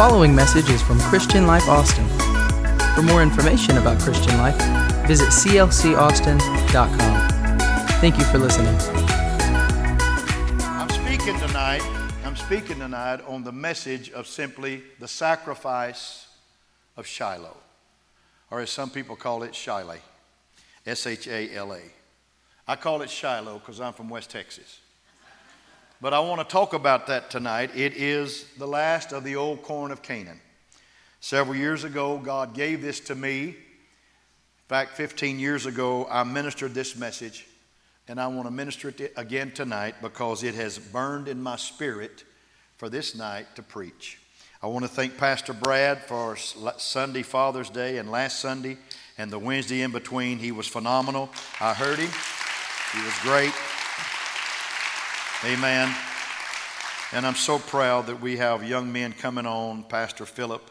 following message is from Christian Life Austin. For more information about Christian Life, visit clcaustin.com. Thank you for listening. I'm speaking tonight. I'm speaking tonight on the message of simply the sacrifice of Shiloh, or as some people call it, Shiloh, S H A L A. I call it Shiloh because I'm from West Texas. But I want to talk about that tonight. It is the last of the old corn of Canaan. Several years ago, God gave this to me. In fact, 15 years ago, I ministered this message, and I want to minister it again tonight because it has burned in my spirit for this night to preach. I want to thank Pastor Brad for Sunday, Father's Day, and last Sunday, and the Wednesday in between. He was phenomenal. I heard him, he was great. Amen. And I'm so proud that we have young men coming on, Pastor Philip,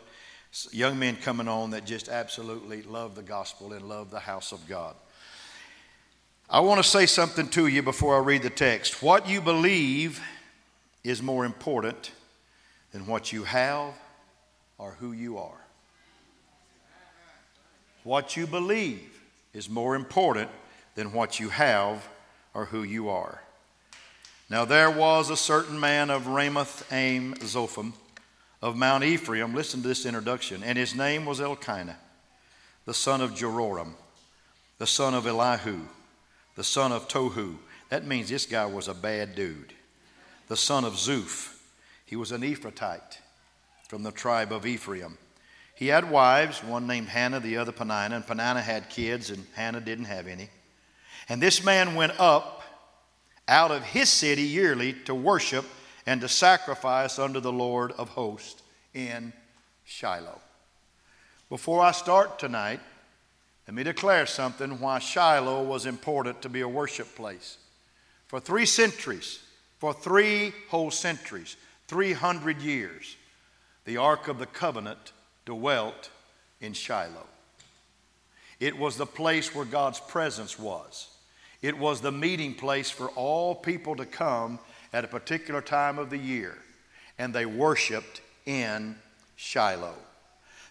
young men coming on that just absolutely love the gospel and love the house of God. I want to say something to you before I read the text. What you believe is more important than what you have or who you are. What you believe is more important than what you have or who you are. Now there was a certain man of Ramathaim Zophim of Mount Ephraim. Listen to this introduction. And his name was Elkanah, the son of Jeroham, the son of Elihu, the son of Tohu. That means this guy was a bad dude. The son of Zuph. He was an Ephratite from the tribe of Ephraim. He had wives, one named Hannah, the other Peninnah, and Peninnah had kids, and Hannah didn't have any. And this man went up out of his city yearly to worship and to sacrifice unto the Lord of hosts in Shiloh. Before I start tonight, let me declare something why Shiloh was important to be a worship place. For three centuries, for three whole centuries, 300 years, the Ark of the Covenant dwelt in Shiloh. It was the place where God's presence was. It was the meeting place for all people to come at a particular time of the year, and they worshiped in Shiloh.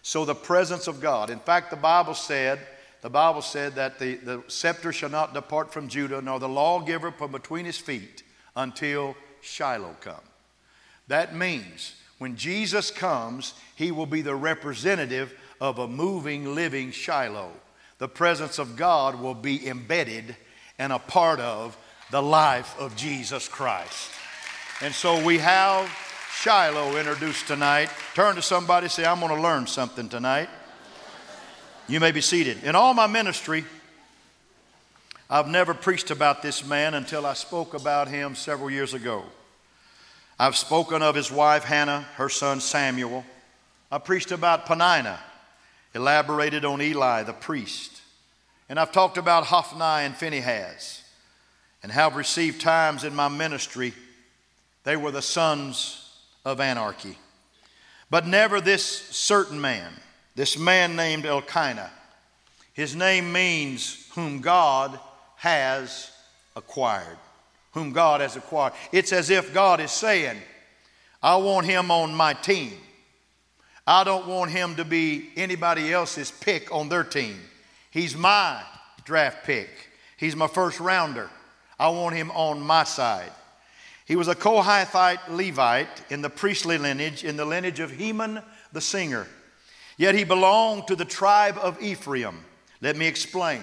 So the presence of God. In fact, the Bible said, the Bible said that the, the scepter shall not depart from Judah, nor the lawgiver from between his feet until Shiloh come. That means when Jesus comes, he will be the representative of a moving, living Shiloh. The presence of God will be embedded and a part of the life of Jesus Christ. And so we have Shiloh introduced tonight. Turn to somebody, say, I'm going to learn something tonight. You may be seated. In all my ministry, I've never preached about this man until I spoke about him several years ago. I've spoken of his wife Hannah, her son Samuel. I preached about Peninnah, elaborated on Eli the priest. And I've talked about Hophni and Phinehas and have received times in my ministry they were the sons of anarchy. But never this certain man, this man named Elkanah. His name means whom God has acquired. Whom God has acquired. It's as if God is saying, I want him on my team. I don't want him to be anybody else's pick on their team. He's my draft pick. He's my first rounder. I want him on my side. He was a Kohathite Levite in the priestly lineage, in the lineage of Heman the singer. Yet he belonged to the tribe of Ephraim. Let me explain.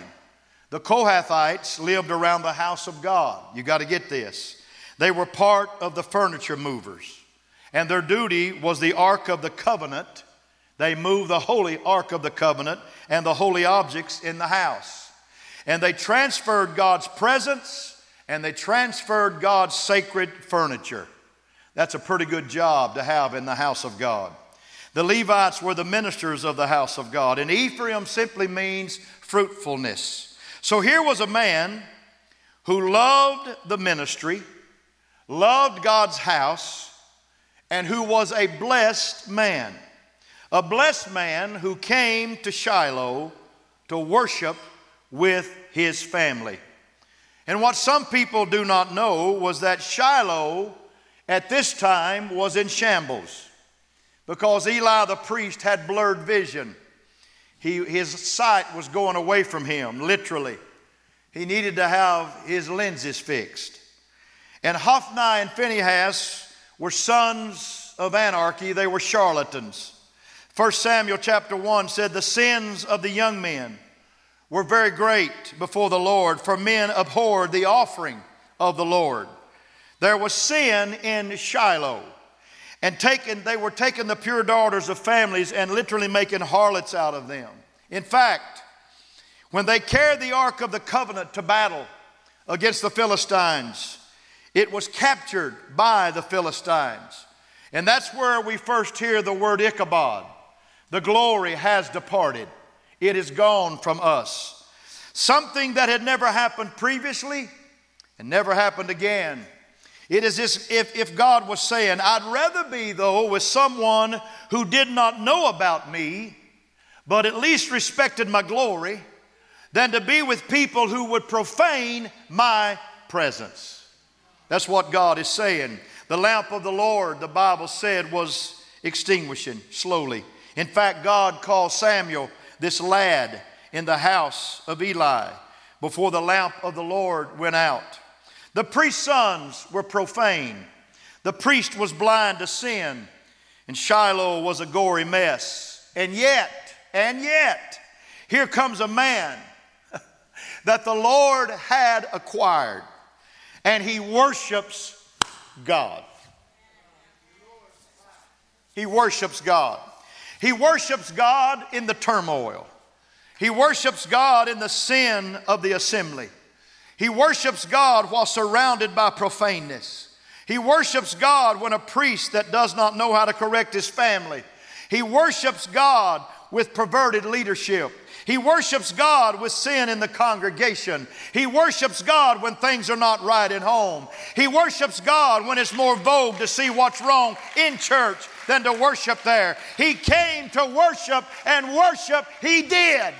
The Kohathites lived around the house of God. You got to get this. They were part of the furniture movers, and their duty was the Ark of the Covenant they moved the holy ark of the covenant and the holy objects in the house. And they transferred God's presence and they transferred God's sacred furniture. That's a pretty good job to have in the house of God. The Levites were the ministers of the house of God, and Ephraim simply means fruitfulness. So here was a man who loved the ministry, loved God's house, and who was a blessed man a blessed man who came to Shiloh to worship with his family. And what some people do not know was that Shiloh at this time was in shambles. because Eli the priest had blurred vision. He, his sight was going away from him, literally. He needed to have his lenses fixed. And Hophni and Phinehas were sons of anarchy, they were charlatans. 1 Samuel chapter 1 said, The sins of the young men were very great before the Lord, for men abhorred the offering of the Lord. There was sin in Shiloh. And taken, they were taking the pure daughters of families and literally making harlots out of them. In fact, when they carried the Ark of the Covenant to battle against the Philistines, it was captured by the Philistines. And that's where we first hear the word Ichabod. The glory has departed, it is gone from us. Something that had never happened previously and never happened again it is as if, if God was saying, I'd rather be, though, with someone who did not know about me, but at least respected my glory, than to be with people who would profane my presence. That's what God is saying. The lamp of the Lord, the Bible said, was extinguishing slowly. In fact, God called Samuel, this lad, in the house of Eli before the lamp of the Lord went out. The priest's sons were profane. The priest was blind to sin. And Shiloh was a gory mess. And yet, and yet, here comes a man that the Lord had acquired. And he worships God. He worships God. He worships God in the turmoil. He worships God in the sin of the assembly. He worships God while surrounded by profaneness. He worships God when a priest that does not know how to correct his family. He worships God with perverted leadership. He worships God with sin in the congregation. He worships God when things are not right at home. He worships God when it's more vogue to see what's wrong in church than to worship there. He came to worship, and worship he did.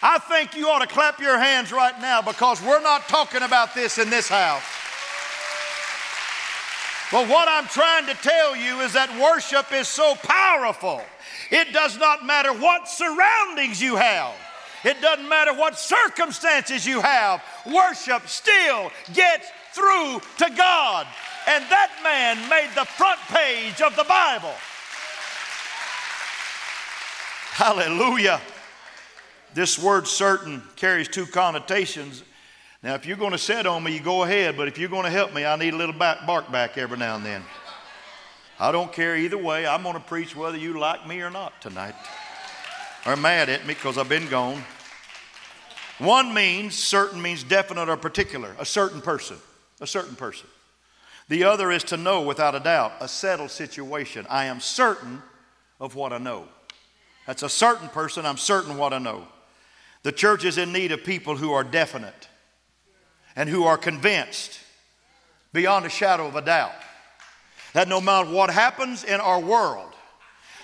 I think you ought to clap your hands right now because we're not talking about this in this house. But what I'm trying to tell you is that worship is so powerful. It does not matter what surroundings you have. It doesn't matter what circumstances you have. Worship still gets through to God. And that man made the front page of the Bible. Hallelujah. This word certain carries two connotations. Now, if you're going to sit on me, you go ahead, but if you're going to help me, I need a little back, bark back every now and then. I don't care either way. I'm going to preach whether you like me or not tonight. Or mad at me because I've been gone. One means, certain means definite or particular, a certain person, a certain person. The other is to know without a doubt, a settled situation. I am certain of what I know. That's a certain person, I'm certain what I know. The church is in need of people who are definite and who are convinced beyond a shadow of a doubt that no matter what happens in our world,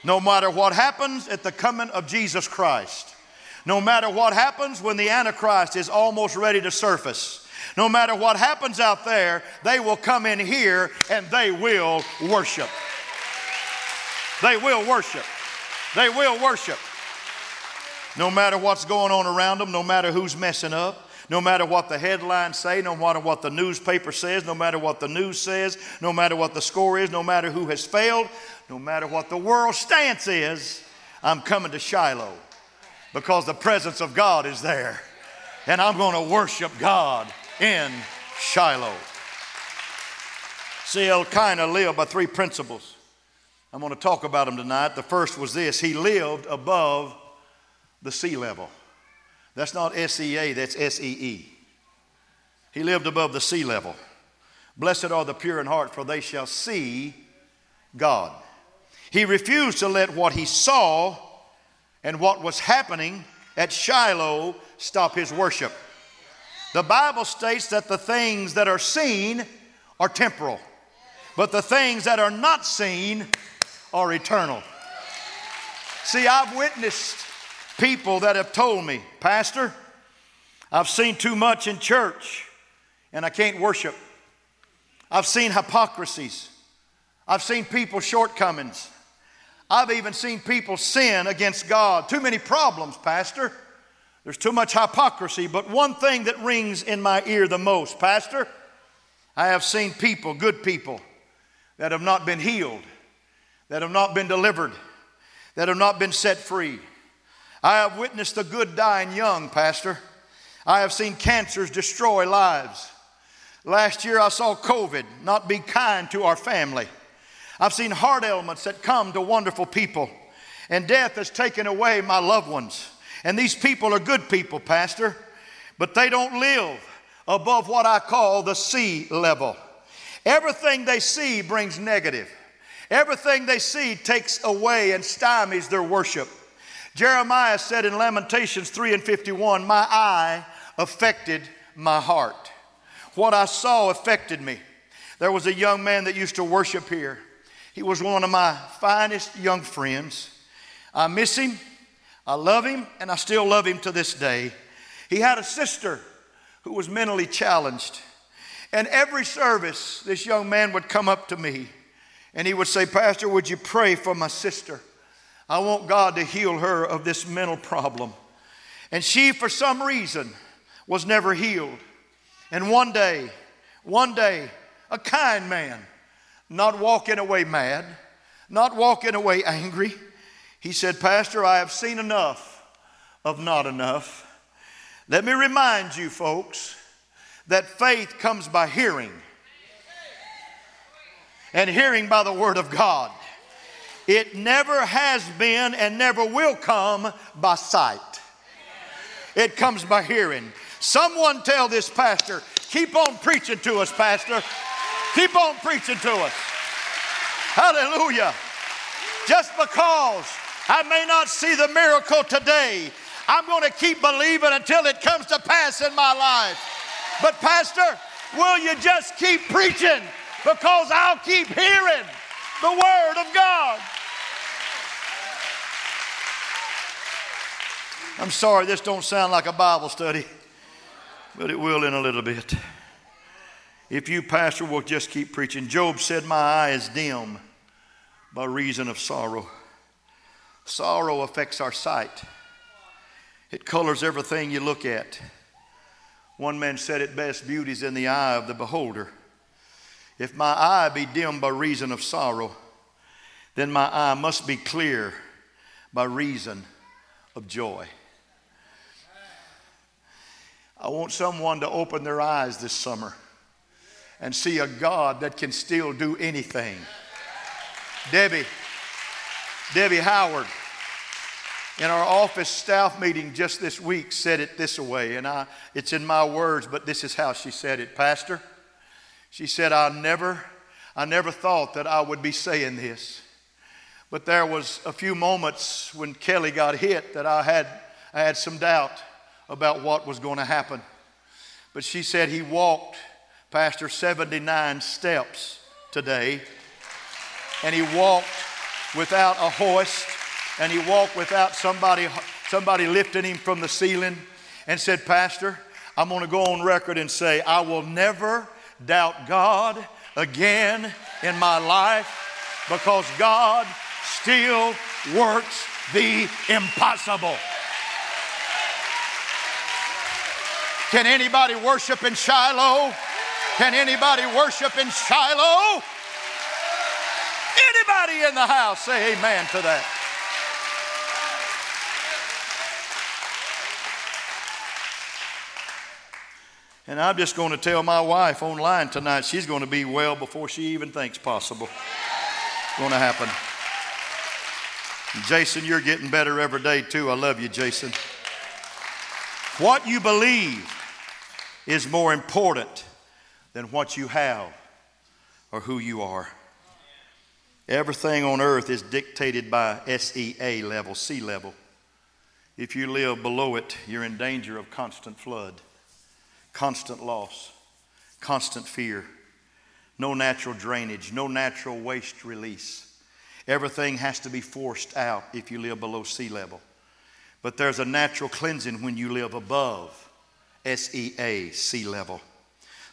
no matter what happens at the coming of Jesus Christ, no matter what happens when the Antichrist is almost ready to surface, no matter what happens out there, they will come in here and they will worship. They will worship. They will worship. No matter what's going on around them, no matter who's messing up, no matter what the headlines say, no matter what the newspaper says, no matter what the news says, no matter what the score is, no matter who has failed, no matter what the world stance is, I'm coming to Shiloh because the presence of God is there. And I'm going to worship God in Shiloh. See, Elkanah lived by three principles. I'm going to talk about them tonight. The first was this he lived above the sea level. That's not S E A, that's S E E. He lived above the sea level. Blessed are the pure in heart, for they shall see God. He refused to let what he saw and what was happening at Shiloh stop his worship. The Bible states that the things that are seen are temporal, but the things that are not seen are eternal. See, I've witnessed people that have told me, Pastor, I've seen too much in church and I can't worship. I've seen hypocrisies. I've seen people's shortcomings. I've even seen people sin against God. Too many problems, Pastor. There's too much hypocrisy. But one thing that rings in my ear the most, Pastor, I have seen people, good people, that have not been healed, that have not been delivered, that have not been set free. I have witnessed the good dying young, Pastor. I have seen cancers destroy lives. Last year I saw COVID not be kind to our family. I've seen heart ailments that come to wonderful people, and death has taken away my loved ones. And these people are good people, Pastor, but they don't live above what I call the sea level. Everything they see brings negative. Everything they see takes away and stymies their worship. Jeremiah said in Lamentations 3 and 51, My eye affected my heart. What I saw affected me. There was a young man that used to worship here. He was one of my finest young friends. I miss him, I love him, and I still love him to this day. He had a sister who was mentally challenged. And every service, this young man would come up to me and he would say, Pastor, would you pray for my sister? I want God to heal her of this mental problem. And she, for some reason, was never healed. And one day, one day, a kind man, not walking away mad, not walking away angry, he said, Pastor, I have seen enough of not enough. Let me remind you, folks, that faith comes by hearing, and hearing by the Word of God. It never has been and never will come by sight. It comes by hearing. Someone tell this pastor, keep on preaching to us, pastor. Keep on preaching to us. Hallelujah. Just because I may not see the miracle today, I'm going to keep believing until it comes to pass in my life. But, Pastor, will you just keep preaching? Because I'll keep hearing the Word of God. I'm sorry this don't sound like a Bible study, but it will in a little bit. If you, Pastor, will just keep preaching. Job said, My eye is dim by reason of sorrow. Sorrow affects our sight, it colors everything you look at. One man said it best beauty's in the eye of the beholder. If my eye be dim by reason of sorrow, then my eye must be clear by reason of joy. I want someone to open their eyes this summer and see a God that can still do anything. Debbie, Debbie Howard, in our office staff meeting just this week, said it this way, and I, it's in my words, but this is how she said it. Pastor, she said, I never, I never thought that I would be saying this. But there was a few moments when Kelly got hit that I had, I had some doubt about what was going to happen. But she said he walked, Pastor, 79 steps today and he walked without a hoist, and he walked without somebody, somebody lifting him from the ceiling, and said, Pastor, I'm going to go on record and say, I will never doubt God again in my life because God still works the impossible. Can anybody worship in Shiloh? Can anybody worship in Shiloh? Anybody in the house say amen to that? And I'm just going to tell my wife online tonight she's going to be well before she even thinks possible. It's going to happen. Jason, you're getting better every day too. I love you, Jason. What you believe is more important than what you have or who you are. Everything on earth is dictated by SEA level, sea level. If you live below it, you're in danger of constant flood, constant loss, constant fear, no natural drainage, no natural waste release. Everything has to be forced out if you live below sea level. But there's a natural cleansing when you live above SEA, sea level.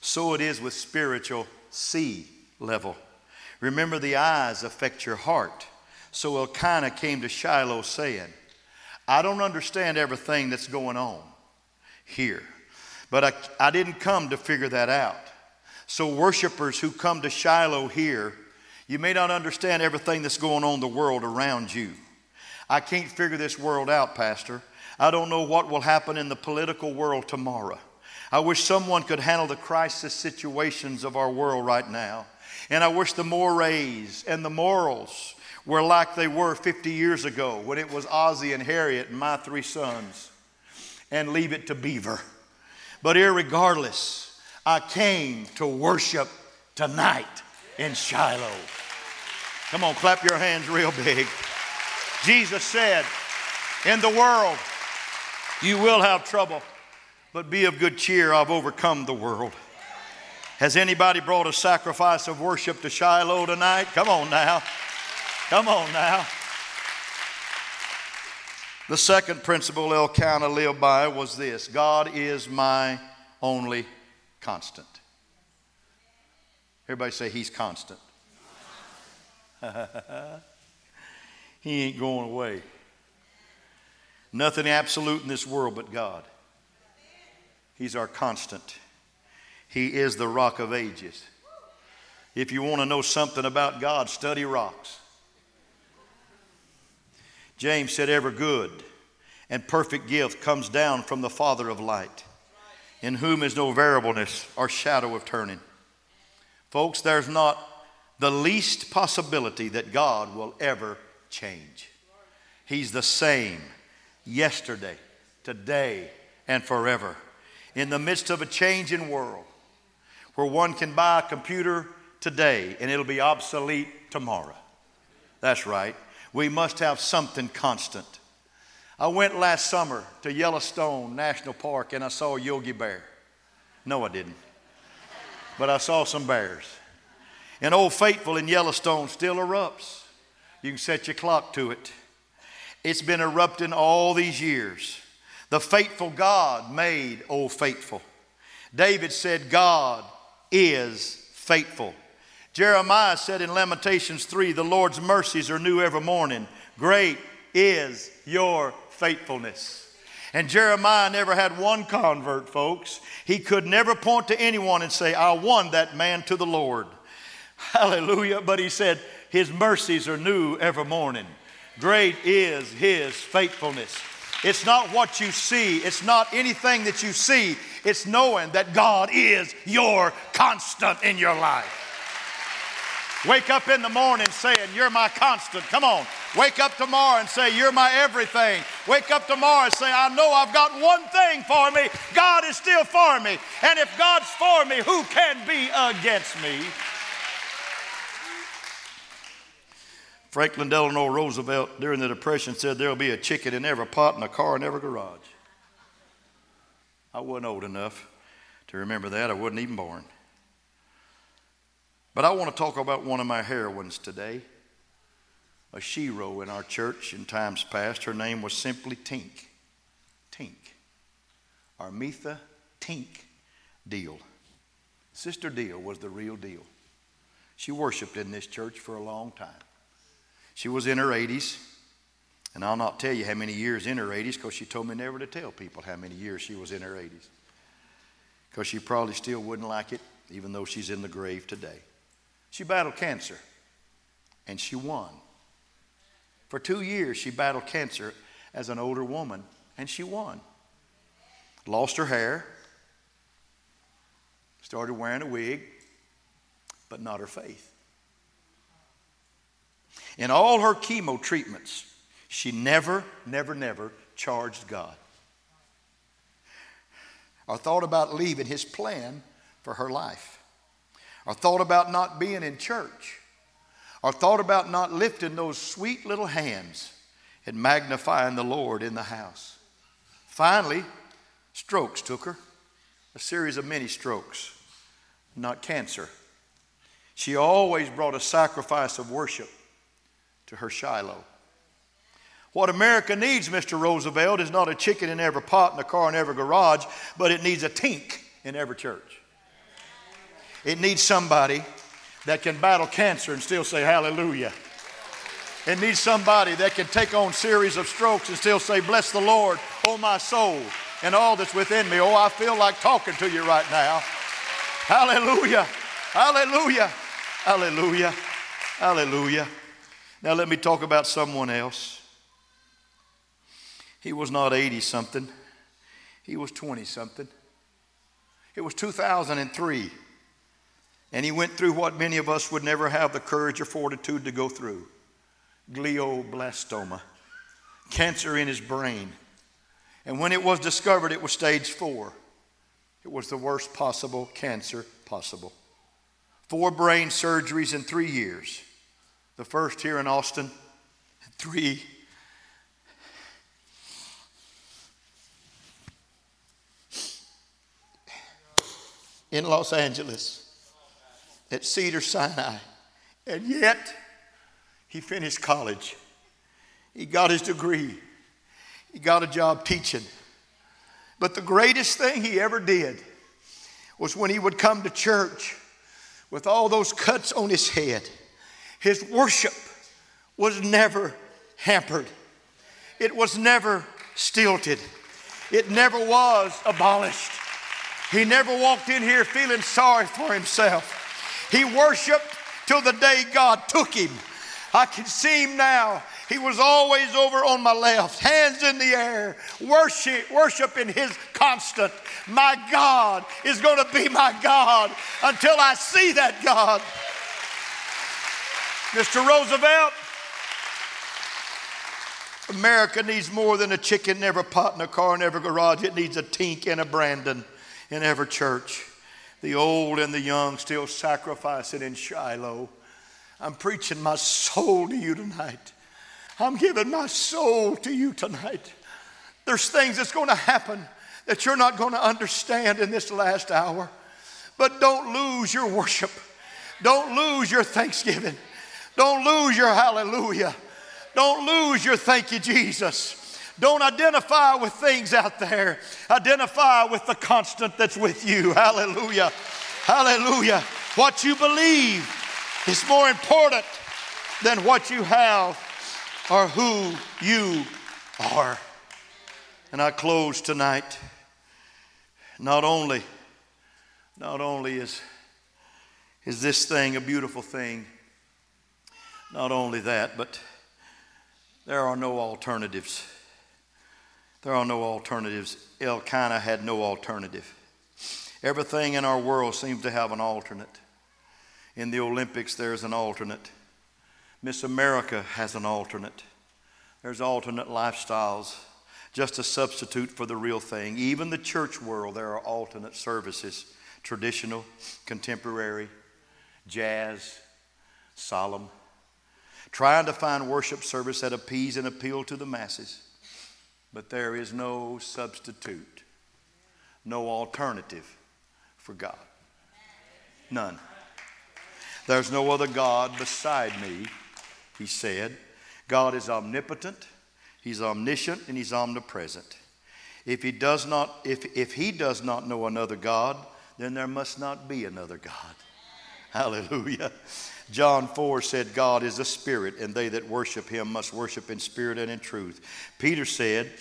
So it is with spiritual sea level. Remember, the eyes affect your heart. So Elkanah came to Shiloh saying, I don't understand everything that's going on here, but I, I didn't come to figure that out. So, worshipers who come to Shiloh here, you may not understand everything that's going on in the world around you. I can't figure this world out, Pastor. I don't know what will happen in the political world tomorrow. I wish someone could handle the crisis situations of our world right now. And I wish the mores and the morals were like they were 50 years ago when it was Ozzie and Harriet and my three sons, and leave it to Beaver. But irregardless, I came to worship tonight in Shiloh. Come on, clap your hands real big. Jesus said, In the world, you will have trouble, but be of good cheer. I've overcome the world. Has anybody brought a sacrifice of worship to Shiloh tonight? Come on now. Come on now. The second principle Elkanah lived by was this God is my only constant. Everybody say, He's constant. he ain't going away. Nothing absolute in this world but God. He's our constant. He is the rock of ages. If you want to know something about God, study rocks. James said, Ever good and perfect gift comes down from the Father of light, in whom is no variableness or shadow of turning. Folks, there's not the least possibility that God will ever change. He's the same yesterday, today, and forever. In the midst of a changing world, where one can buy a computer today and it'll be obsolete tomorrow. That's right. We must have something constant. I went last summer to Yellowstone National Park and I saw a Yogi Bear. No, I didn't. But I saw some bears. And Old Faithful in Yellowstone still erupts. You can set your clock to it. It's been erupting all these years. The faithful God made Old Faithful. David said, God is faithful. Jeremiah said in Lamentations 3 The Lord's mercies are new every morning. Great is your faithfulness. And Jeremiah never had one convert, folks. He could never point to anyone and say, I won that man to the Lord. Hallelujah. But he said, His mercies are new every morning. Great is His faithfulness. It's not what you see, it's not anything that you see, it's knowing that God is your constant in your life. Wake up in the morning saying, You're my constant. Come on. Wake up tomorrow and say, You're my everything. Wake up tomorrow and say, I know I've got one thing for me. God is still for me. And if God's for me, who can be against me? Franklin Delano Roosevelt during the Depression said there'll be a chicken in every pot and a car in every garage. I wasn't old enough to remember that. I wasn't even born. But I want to talk about one of my heroines today, a shero in our church in times past. Her name was simply Tink. Tink. Armitha Tink Deal. Sister Deal was the real deal. She worshiped in this church for a long time. She was in her 80s, and I'll not tell you how many years in her 80s because she told me never to tell people how many years she was in her 80s. Because she probably still wouldn't like it, even though she's in the grave today. She battled cancer, and she won. For two years, she battled cancer as an older woman, and she won. Lost her hair, started wearing a wig, but not her faith. In all her chemo treatments, she never, never, never charged God or thought about leaving his plan for her life or thought about not being in church or thought about not lifting those sweet little hands and magnifying the Lord in the house. Finally, strokes took her, a series of many strokes, not cancer. She always brought a sacrifice of worship to her Shiloh. What America needs, Mr. Roosevelt, is not a chicken in every pot and a car in every garage, but it needs a tink in every church. It needs somebody that can battle cancer and still say hallelujah. It needs somebody that can take on series of strokes and still say, Bless the Lord, oh my soul, and all that's within me. Oh, I feel like talking to you right now. Hallelujah. Hallelujah. Hallelujah. Hallelujah. Now let me talk about someone else. He was not 80 something, he was 20 something. It was 2003. And he went through what many of us would never have the courage or fortitude to go through glioblastoma, cancer in his brain. And when it was discovered, it was stage four. It was the worst possible cancer possible. Four brain surgeries in three years. The first here in Austin, three in Los Angeles at Cedar Sinai. And yet, he finished college. He got his degree. He got a job teaching. But the greatest thing he ever did was when he would come to church with all those cuts on his head. His worship was never hampered, it was never stilted, it never was abolished. He never walked in here feeling sorry for himself. He worshiped till the day God took him. I can see him now. He was always over on my left, hands in the air, worship, worshiping his constant. My God is going to be my God until I see that God. Mr. Roosevelt, America needs more than a chicken in every pot in a car in every garage. It needs a Tink and a Brandon in every church. The old and the young still sacrificing in Shiloh. I'm preaching my soul to you tonight. I'm giving my soul to you tonight. There's things that's going to happen that you're not going to understand in this last hour. But don't lose your worship. Don't lose your thanksgiving. Don't lose your hallelujah. Don't lose your thank you, Jesus. Don't identify with things out there. Identify with the constant that's with you. Hallelujah. Hallelujah. What you believe is more important than what you have or who you are. And I close tonight. Not only, not only is, is this thing a beautiful thing, not only that, but there are no alternatives. There are no alternatives. Elkanah had no alternative. Everything in our world seems to have an alternate. In the Olympics, there's an alternate. Miss America has an alternate. There's alternate lifestyles, just a substitute for the real thing. Even the church world, there are alternate services traditional, contemporary, jazz, solemn. Trying to find worship service that appease and appeal to the masses. But there is no substitute, no alternative for God. None. There's no other God beside me, he said. God is omnipotent, he's omniscient, and he's omnipresent. If he does not, if, if he does not know another God, then there must not be another God. Hallelujah. John 4 said, God is a spirit, and they that worship him must worship in spirit and in truth. Peter said,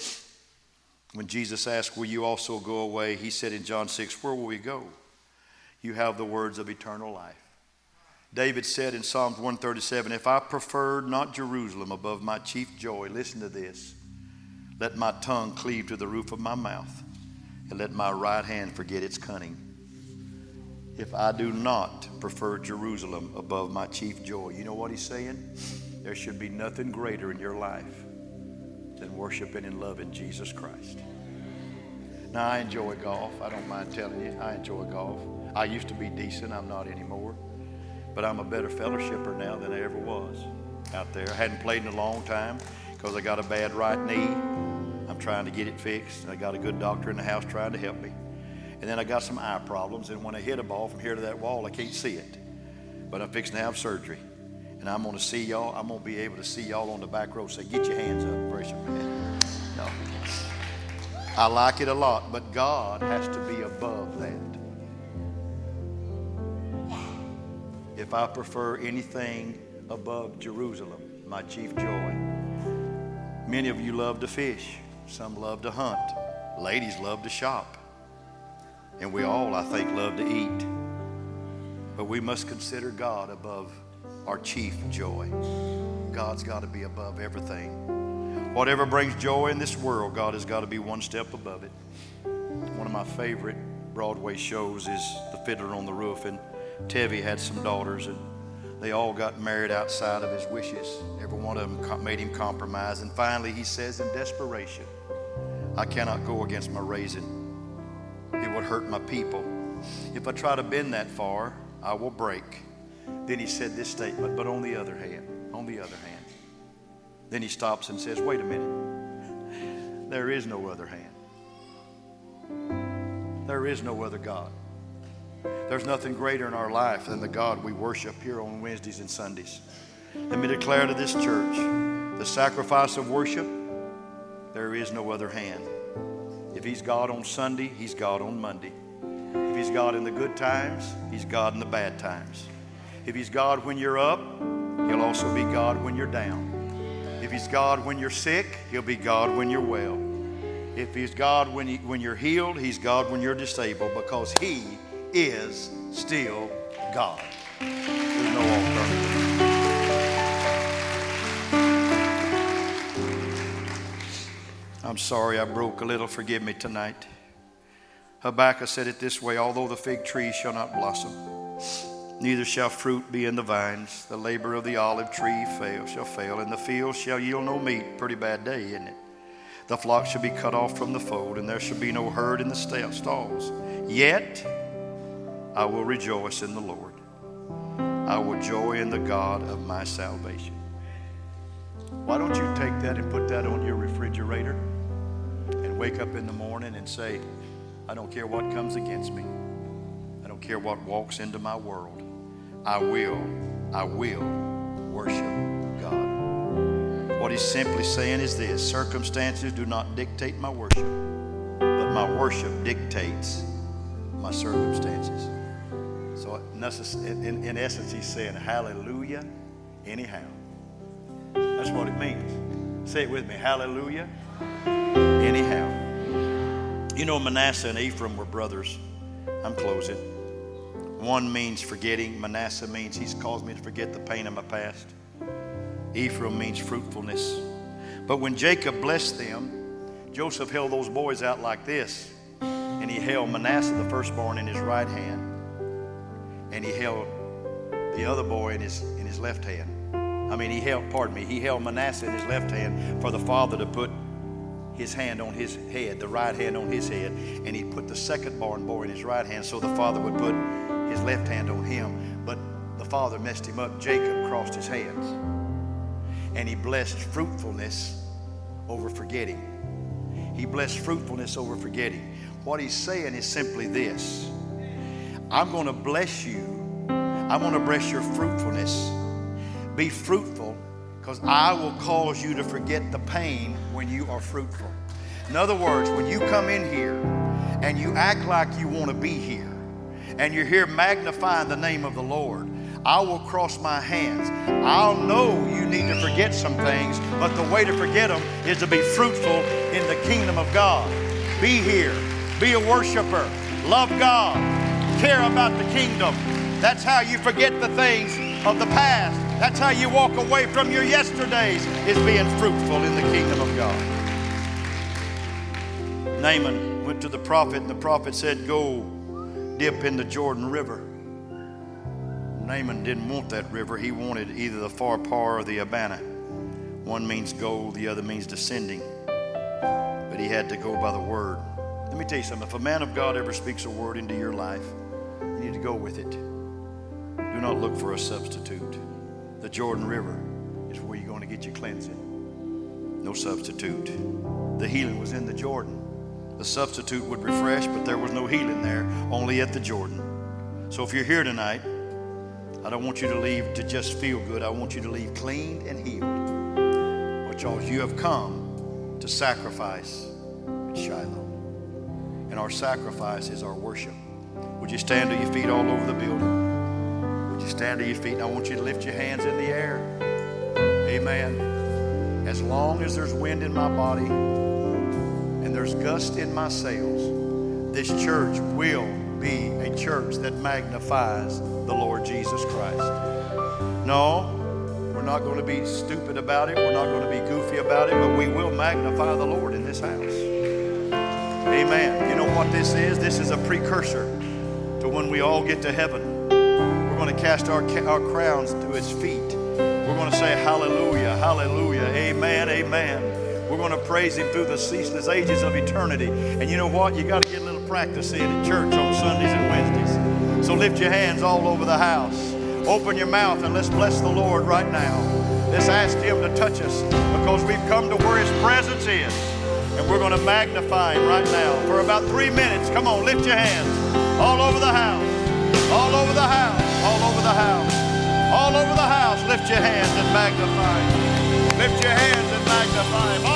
when Jesus asked, Will you also go away? He said in John 6, Where will we go? You have the words of eternal life. David said in Psalms 137 If I preferred not Jerusalem above my chief joy, listen to this. Let my tongue cleave to the roof of my mouth, and let my right hand forget its cunning. If I do not prefer Jerusalem above my chief joy, you know what he's saying? There should be nothing greater in your life than worshiping and loving Jesus Christ. Now, I enjoy golf. I don't mind telling you, I enjoy golf. I used to be decent, I'm not anymore. But I'm a better fellowshipper now than I ever was out there. I hadn't played in a long time because I got a bad right knee. I'm trying to get it fixed. I got a good doctor in the house trying to help me. And then I got some eye problems, and when I hit a ball from here to that wall, I can't see it. But I'm fixing to have surgery. And I'm going to see y'all. I'm going to be able to see y'all on the back row say, Get your hands up, brace your man. No. I like it a lot, but God has to be above that. if I prefer anything above Jerusalem, my chief joy. Many of you love to fish, some love to hunt, ladies love to shop, and we all, I think, love to eat. But we must consider God above our chief joy. God's got to be above everything. Whatever brings joy in this world, God has got to be one step above it. One of my favorite Broadway shows is The Fiddler on the Roof, and Tevye had some daughters, and they all got married outside of his wishes. Every one of them made him compromise, and finally he says in desperation, I cannot go against my raising. Hurt my people. If I try to bend that far, I will break. Then he said this statement, but on the other hand, on the other hand. Then he stops and says, Wait a minute. There is no other hand. There is no other God. There's nothing greater in our life than the God we worship here on Wednesdays and Sundays. Let me declare to this church the sacrifice of worship, there is no other hand. If He's God on Sunday, He's God on Monday. If He's God in the good times, He's God in the bad times. If He's God when you're up, He'll also be God when you're down. If He's God when you're sick, He'll be God when you're well. If He's God when, you, when you're healed, He's God when you're disabled because He is still God. I'm sorry I broke a little. Forgive me tonight. Habakkuk said it this way Although the fig tree shall not blossom, neither shall fruit be in the vines, the labor of the olive tree fail, shall fail, and the field shall yield no meat. Pretty bad day, isn't it? The flock shall be cut off from the fold, and there shall be no herd in the stalls. Yet I will rejoice in the Lord. I will joy in the God of my salvation. Why don't you take that and put that on your refrigerator? Wake up in the morning and say, I don't care what comes against me. I don't care what walks into my world. I will, I will worship God. What he's simply saying is this circumstances do not dictate my worship, but my worship dictates my circumstances. So, in, in essence, he's saying, Hallelujah, anyhow. That's what it means. Say it with me Hallelujah, anyhow. You know, Manasseh and Ephraim were brothers. I'm closing. One means forgetting. Manasseh means he's caused me to forget the pain of my past. Ephraim means fruitfulness. But when Jacob blessed them, Joseph held those boys out like this. And he held Manasseh, the firstborn, in his right hand. And he held the other boy in his, in his left hand. I mean, he held, pardon me, he held Manasseh in his left hand for the father to put his hand on his head, the right hand on his head, and he put the second born boy in his right hand so the father would put his left hand on him. But the father messed him up. Jacob crossed his hands. And he blessed fruitfulness over forgetting. He blessed fruitfulness over forgetting. What he's saying is simply this I'm going to bless you. I'm going to bless your fruitfulness. Be fruitful because I will cause you to forget the pain when you are fruitful. In other words, when you come in here and you act like you want to be here and you're here magnifying the name of the Lord, I will cross my hands. I'll know you need to forget some things, but the way to forget them is to be fruitful in the kingdom of God. Be here, be a worshiper, love God, care about the kingdom. That's how you forget the things of the past that's how you walk away from your yesterdays, is being fruitful in the kingdom of God. Naaman went to the prophet, and the prophet said, Go dip in the Jordan River. Naaman didn't want that river. He wanted either the far Pharpar or the Abana. One means go, the other means descending. But he had to go by the word. Let me tell you something. If a man of God ever speaks a word into your life, you need to go with it. Do not look for a substitute. The Jordan River is where you're going to get your cleansing. No substitute. The healing was in the Jordan. The substitute would refresh, but there was no healing there, only at the Jordan. So if you're here tonight, I don't want you to leave to just feel good. I want you to leave cleaned and healed. Because you have come to sacrifice at Shiloh. And our sacrifice is our worship. Would you stand to your feet all over the building? Stand to your feet, and I want you to lift your hands in the air. Amen. As long as there's wind in my body and there's gust in my sails, this church will be a church that magnifies the Lord Jesus Christ. No, we're not going to be stupid about it. We're not going to be goofy about it, but we will magnify the Lord in this house. Amen. You know what this is? This is a precursor to when we all get to heaven. We're going to cast our, our crowns to his feet. We're going to say, Hallelujah, Hallelujah, Amen, Amen. We're going to praise him through the ceaseless ages of eternity. And you know what? You got to get a little practice in at church on Sundays and Wednesdays. So lift your hands all over the house. Open your mouth and let's bless the Lord right now. Let's ask Him to touch us because we've come to where His presence is. And we're going to magnify Him right now for about three minutes. Come on, lift your hands all over the house, all over the house, all over the house, all over the house. Lift your hands and magnify Him. Lift your hands and magnify Him.